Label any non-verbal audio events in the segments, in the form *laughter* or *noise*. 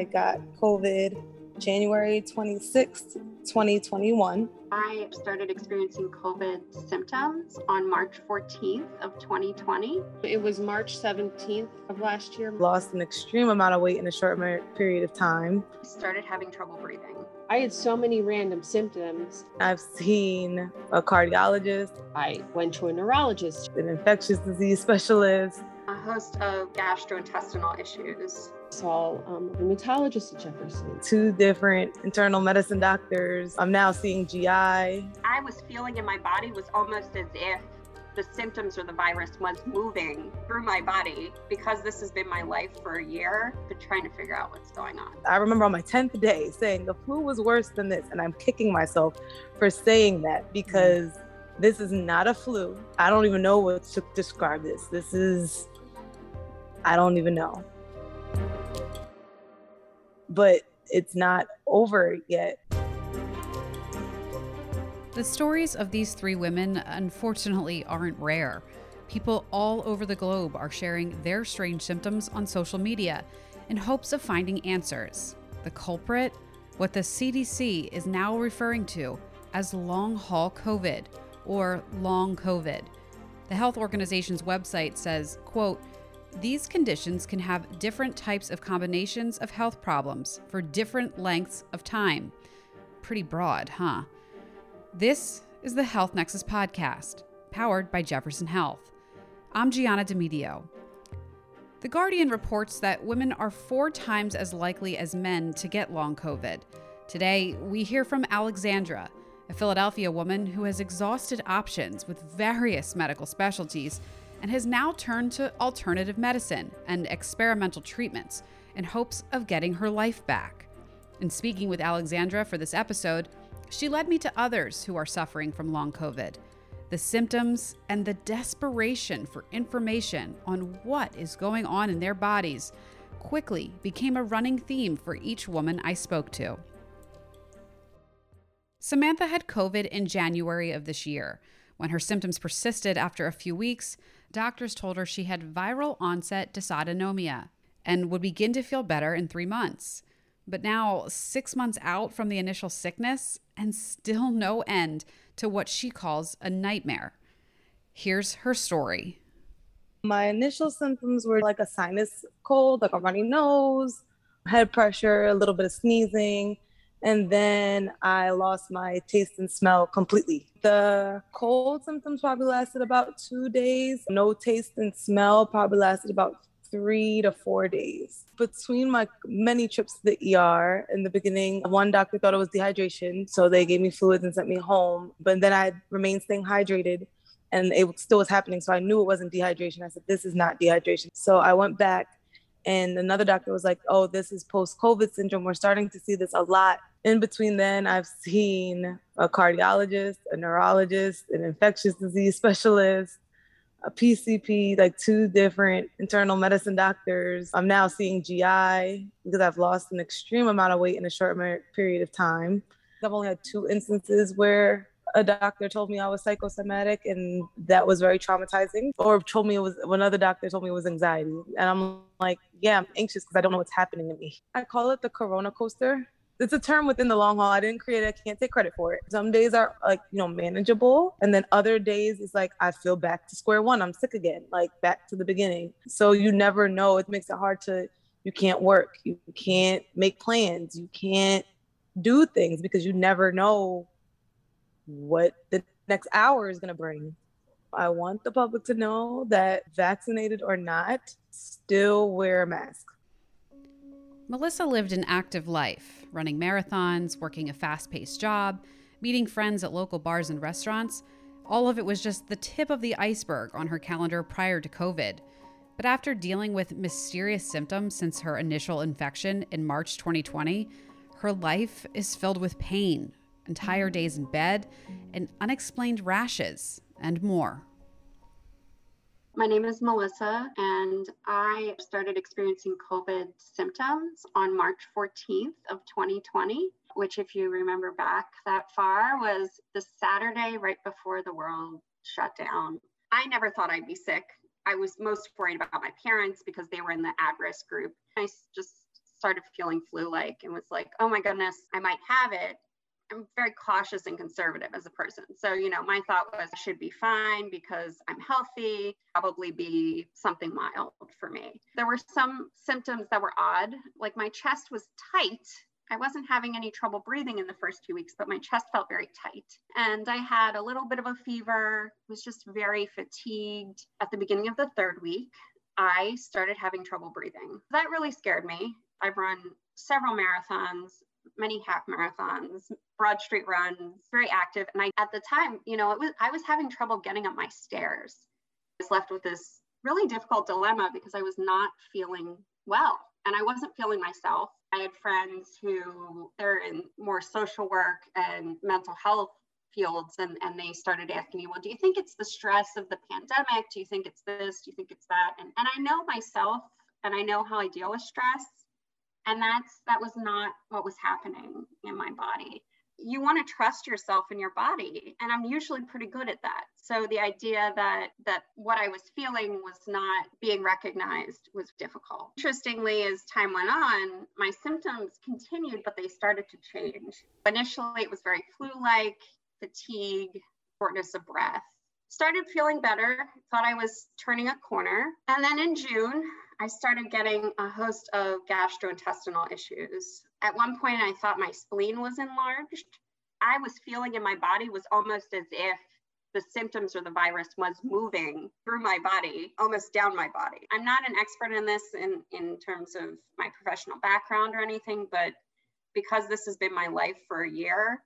I got COVID January 26th, 2021. I started experiencing COVID symptoms on March 14th of 2020. It was March 17th of last year. Lost an extreme amount of weight in a short period of time. Started having trouble breathing. I had so many random symptoms. I've seen a cardiologist. I went to a neurologist, an infectious disease specialist, a host of gastrointestinal issues saw um, a rheumatologist at Jefferson. Two different internal medicine doctors. I'm now seeing GI. I was feeling in my body was almost as if the symptoms or the virus was moving through my body because this has been my life for a year, but trying to figure out what's going on. I remember on my 10th day saying the flu was worse than this, and I'm kicking myself for saying that because this is not a flu. I don't even know what to describe this. This is, I don't even know but it's not over yet. The stories of these three women, unfortunately, aren't rare. People all over the globe are sharing their strange symptoms on social media in hopes of finding answers. The culprit? What the CDC is now referring to as long haul COVID or long COVID. The health organization's website says, quote, these conditions can have different types of combinations of health problems for different lengths of time. Pretty broad, huh? This is the Health Nexus podcast, powered by Jefferson Health. I'm Gianna Demedio. The Guardian reports that women are four times as likely as men to get long COVID. Today, we hear from Alexandra, a Philadelphia woman who has exhausted options with various medical specialties and has now turned to alternative medicine and experimental treatments in hopes of getting her life back. In speaking with Alexandra for this episode, she led me to others who are suffering from long COVID. The symptoms and the desperation for information on what is going on in their bodies quickly became a running theme for each woman I spoke to. Samantha had COVID in January of this year. When her symptoms persisted after a few weeks, doctors told her she had viral onset dysautonomia and would begin to feel better in three months. But now, six months out from the initial sickness, and still *laughs* no end to what she calls a nightmare. Here's her story. My initial symptoms were like a sinus cold, like a runny nose, head pressure, a little bit of sneezing, and then I lost my taste and smell completely. The cold symptoms probably lasted about two days. No taste and smell probably lasted about three to four days. Between my many trips to the ER in the beginning, one doctor thought it was dehydration. So they gave me fluids and sent me home. But then I remained staying hydrated and it still was happening. So I knew it wasn't dehydration. I said, this is not dehydration. So I went back and another doctor was like, oh, this is post COVID syndrome. We're starting to see this a lot in between then, I've seen a cardiologist, a neurologist, an infectious disease specialist, a PCP, like two different internal medicine doctors. I'm now seeing GI because I've lost an extreme amount of weight in a short period of time. I've only had two instances where a doctor told me I was psychosomatic and that was very traumatizing or told me it was another doctor told me it was anxiety and I'm like yeah I'm anxious because I don't know what's happening to me. I call it the corona coaster it's a term within the long haul. I didn't create it. I can't take credit for it. Some days are like, you know, manageable. And then other days it's like, I feel back to square one. I'm sick again, like back to the beginning. So you never know. It makes it hard to, you can't work. You can't make plans. You can't do things because you never know what the next hour is going to bring. I want the public to know that vaccinated or not, still wear a mask. Melissa lived an active life, running marathons, working a fast paced job, meeting friends at local bars and restaurants. All of it was just the tip of the iceberg on her calendar prior to COVID. But after dealing with mysterious symptoms since her initial infection in March 2020, her life is filled with pain, entire days in bed, and unexplained rashes, and more. My name is Melissa, and I started experiencing COVID symptoms on March 14th of 2020, which, if you remember back that far, was the Saturday right before the world shut down. I never thought I'd be sick. I was most worried about my parents because they were in the at risk group. I just started feeling flu like and was like, oh my goodness, I might have it. I'm very cautious and conservative as a person. So, you know, my thought was I should be fine because I'm healthy, probably be something mild for me. There were some symptoms that were odd, like my chest was tight. I wasn't having any trouble breathing in the first two weeks, but my chest felt very tight. And I had a little bit of a fever, was just very fatigued. At the beginning of the third week, I started having trouble breathing. That really scared me. I've run several marathons many half marathons, Broad Street runs, very active. And I, at the time, you know, it was, I was having trouble getting up my stairs. I was left with this really difficult dilemma because I was not feeling well and I wasn't feeling myself. I had friends who they're in more social work and mental health fields and, and they started asking me, well, do you think it's the stress of the pandemic? Do you think it's this? Do you think it's that? And, and I know myself and I know how I deal with stress and that's that was not what was happening in my body. You want to trust yourself in your body and i'm usually pretty good at that. So the idea that that what i was feeling was not being recognized was difficult. Interestingly as time went on my symptoms continued but they started to change. Initially it was very flu-like fatigue shortness of breath. Started feeling better thought i was turning a corner. And then in june I started getting a host of gastrointestinal issues. At one point, I thought my spleen was enlarged. I was feeling in my body was almost as if the symptoms or the virus was moving through my body, almost down my body. I'm not an expert in this in, in terms of my professional background or anything, but because this has been my life for a year,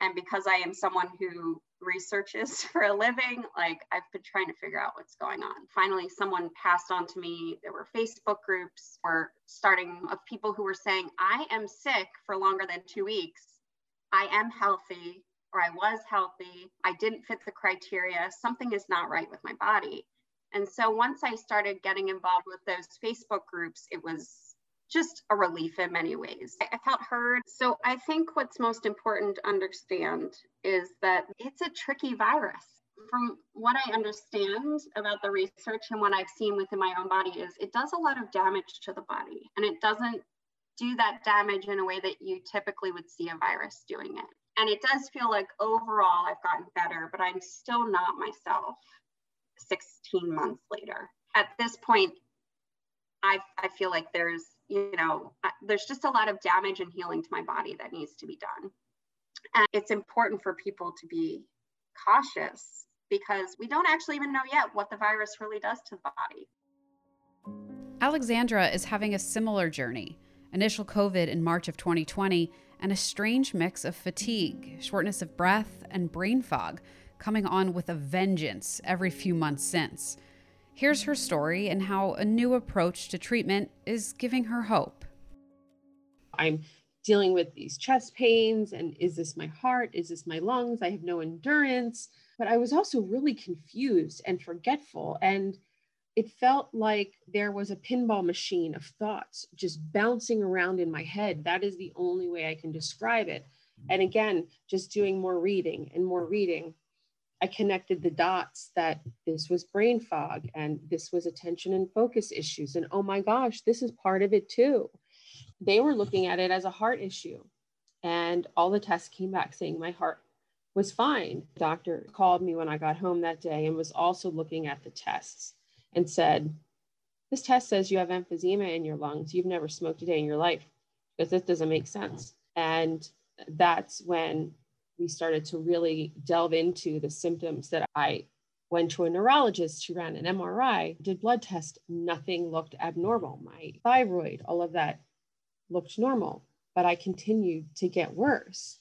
and because I am someone who researches *laughs* for a living, like I've been trying to figure out what's going on. Finally, someone passed on to me. There were Facebook groups were starting of people who were saying, I am sick for longer than two weeks. I am healthy, or I was healthy. I didn't fit the criteria. Something is not right with my body. And so once I started getting involved with those Facebook groups, it was just a relief in many ways. I felt heard. So I think what's most important to understand is that it's a tricky virus. From what I understand about the research and what I've seen within my own body is it does a lot of damage to the body and it doesn't do that damage in a way that you typically would see a virus doing it. And it does feel like overall I've gotten better, but I'm still not myself 16 months later. At this point, I, I feel like there's you know, there's just a lot of damage and healing to my body that needs to be done. And it's important for people to be cautious because we don't actually even know yet what the virus really does to the body. Alexandra is having a similar journey. Initial COVID in March of 2020, and a strange mix of fatigue, shortness of breath, and brain fog coming on with a vengeance every few months since. Here's her story and how a new approach to treatment is giving her hope. I'm dealing with these chest pains and is this my heart? Is this my lungs? I have no endurance. But I was also really confused and forgetful. And it felt like there was a pinball machine of thoughts just bouncing around in my head. That is the only way I can describe it. And again, just doing more reading and more reading I connected the dots that this was brain fog and this was attention and focus issues. And oh my gosh, this is part of it too. They were looking at it as a heart issue. And all the tests came back saying my heart was fine. The doctor called me when I got home that day and was also looking at the tests and said, This test says you have emphysema in your lungs. You've never smoked a day in your life because this doesn't make sense. And that's when we started to really delve into the symptoms that I went to a neurologist who ran an MRI, did blood test, nothing looked abnormal. My thyroid, all of that looked normal, but I continued to get worse.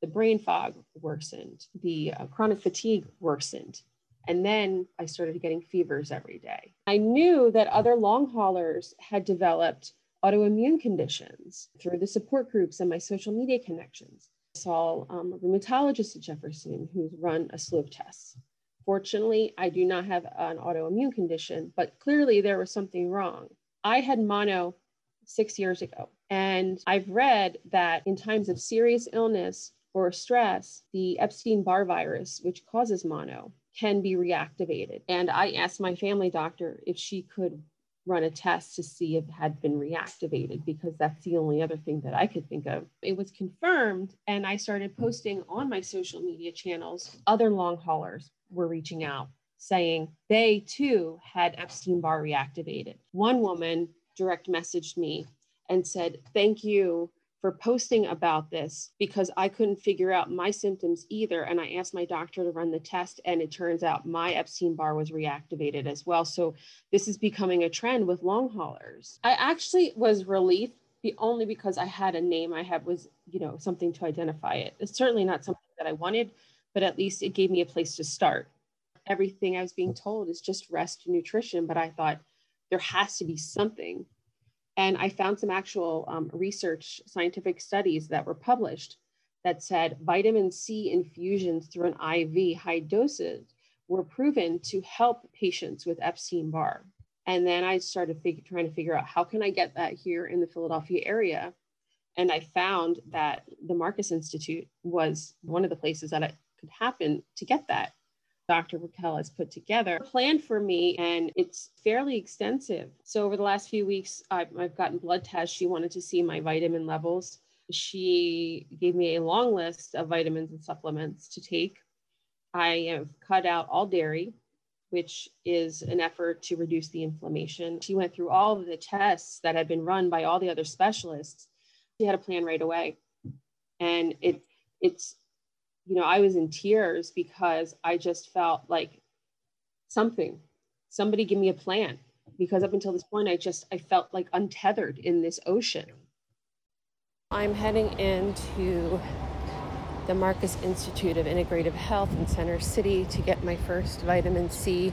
The brain fog worsened, the uh, chronic fatigue worsened. And then I started getting fevers every day. I knew that other long haulers had developed autoimmune conditions through the support groups and my social media connections saw um, a rheumatologist at Jefferson who's run a slew of tests. Fortunately, I do not have an autoimmune condition, but clearly there was something wrong. I had mono six years ago, and I've read that in times of serious illness or stress, the Epstein Barr virus, which causes mono, can be reactivated. And I asked my family doctor if she could run a test to see if it had been reactivated because that's the only other thing that I could think of. It was confirmed, and I started mm. posting on my social media channels. Other long haulers were reaching out saying they too had Epstein Barr reactivated. One woman direct messaged me and said, Thank you for posting about this because I couldn't figure out my symptoms either. And I asked my doctor to run the test, and it turns out my Epstein Barr was reactivated as well. So this is becoming a trend with long haulers. I actually was relieved the only because I had a name I had was, you know, something to identify it. It's certainly not something that I wanted, but at least it gave me a place to start. Everything I was being told is just rest and nutrition, but I thought there has to be something and I found some actual um, research, scientific studies that were published that said vitamin C infusions through an IV high doses were proven to help patients with Epstein Barr. And then I started fig- trying to figure out how can I get that here in the Philadelphia area. And I found that the Marcus Institute was one of the places that it could happen to get that. Dr. Raquel has put together a plan for me, and it's fairly extensive. So, over the last few weeks, I've, I've gotten blood tests. She wanted to see my vitamin levels. She gave me a long list of vitamins and supplements to take. I have cut out all dairy, which is an effort to reduce the inflammation. She went through all of the tests that had been run by all the other specialists. She had a plan right away. And it it's you know, I was in tears because I just felt like something, somebody give me a plan. Because up until this point, I just, I felt like untethered in this ocean. I'm heading into the Marcus Institute of Integrative Health in Center City to get my first vitamin C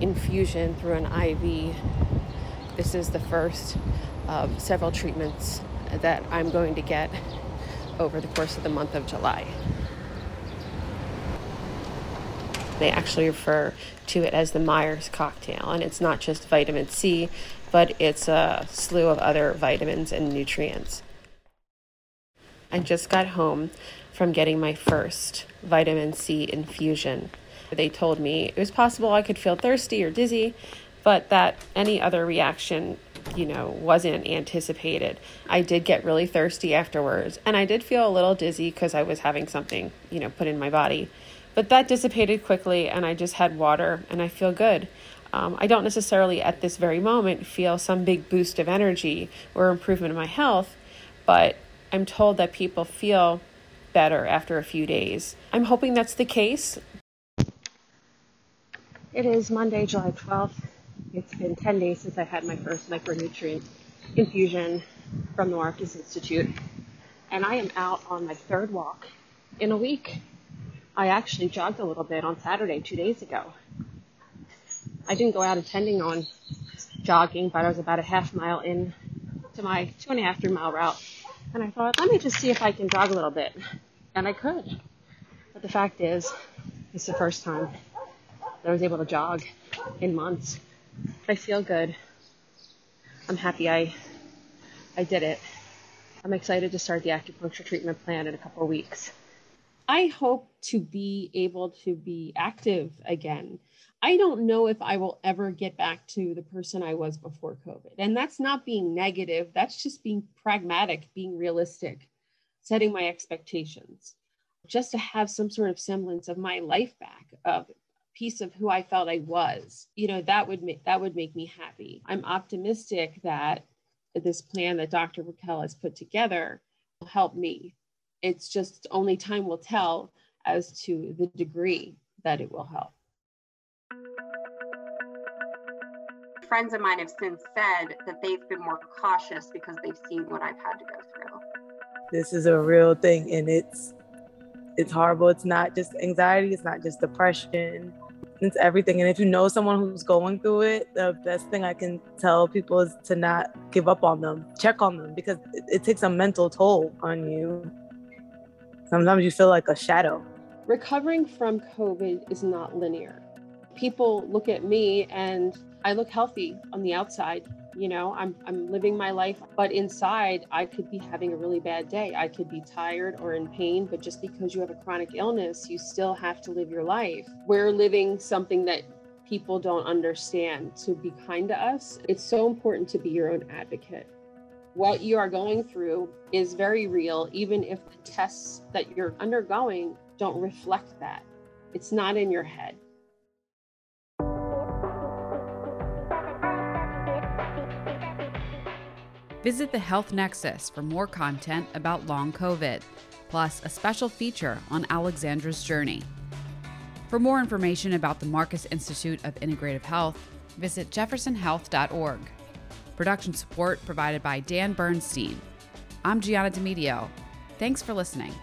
infusion through an IV. This is the first of several treatments that I'm going to get over the course of the month of July. They actually refer to it as the Myers cocktail, and it's not just vitamin C, but it's a slew of other vitamins and nutrients. I just got home from getting my first vitamin C infusion. They told me it was possible I could feel thirsty or dizzy, but that any other reaction, you know, wasn't anticipated. I did get really thirsty afterwards, and I did feel a little dizzy because I was having something, you know, put in my body. But that dissipated quickly, and I just had water, and I feel good. Um, I don't necessarily at this very moment feel some big boost of energy or improvement in my health, but I'm told that people feel better after a few days. I'm hoping that's the case. It is Monday, July 12th. It's been 10 days since I had my first micronutrient infusion from the Marcus Institute, and I am out on my third walk in a week. I actually jogged a little bit on Saturday, two days ago. I didn't go out intending on jogging, but I was about a half mile in to my two and a half, three mile route. And I thought, let me just see if I can jog a little bit. And I could. But the fact is, it's the first time that I was able to jog in months. I feel good. I'm happy I I did it. I'm excited to start the acupuncture treatment plan in a couple of weeks. I hope to be able to be active again. I don't know if I will ever get back to the person I was before COVID. And that's not being negative, that's just being pragmatic, being realistic, setting my expectations. Just to have some sort of semblance of my life back, of piece of who I felt I was. You know, that would make that would make me happy. I'm optimistic that this plan that Dr. Raquel has put together will help me it's just only time will tell as to the degree that it will help. Friends of mine have since said that they've been more cautious because they've seen what I've had to go through. This is a real thing and it's it's horrible. It's not just anxiety, it's not just depression. It's everything. And if you know someone who's going through it, the best thing I can tell people is to not give up on them. Check on them because it, it takes a mental toll on you. Sometimes you feel like a shadow. Recovering from COVID is not linear. People look at me and I look healthy on the outside. You know, I'm, I'm living my life, but inside I could be having a really bad day. I could be tired or in pain, but just because you have a chronic illness, you still have to live your life. We're living something that people don't understand to be kind to us. It's so important to be your own advocate. What you are going through is very real, even if the tests that you're undergoing don't reflect that. It's not in your head. Visit the Health Nexus for more content about long COVID, plus a special feature on Alexandra's journey. For more information about the Marcus Institute of Integrative Health, visit jeffersonhealth.org. Production support provided by Dan Bernstein. I'm Gianna Demedio. Thanks for listening.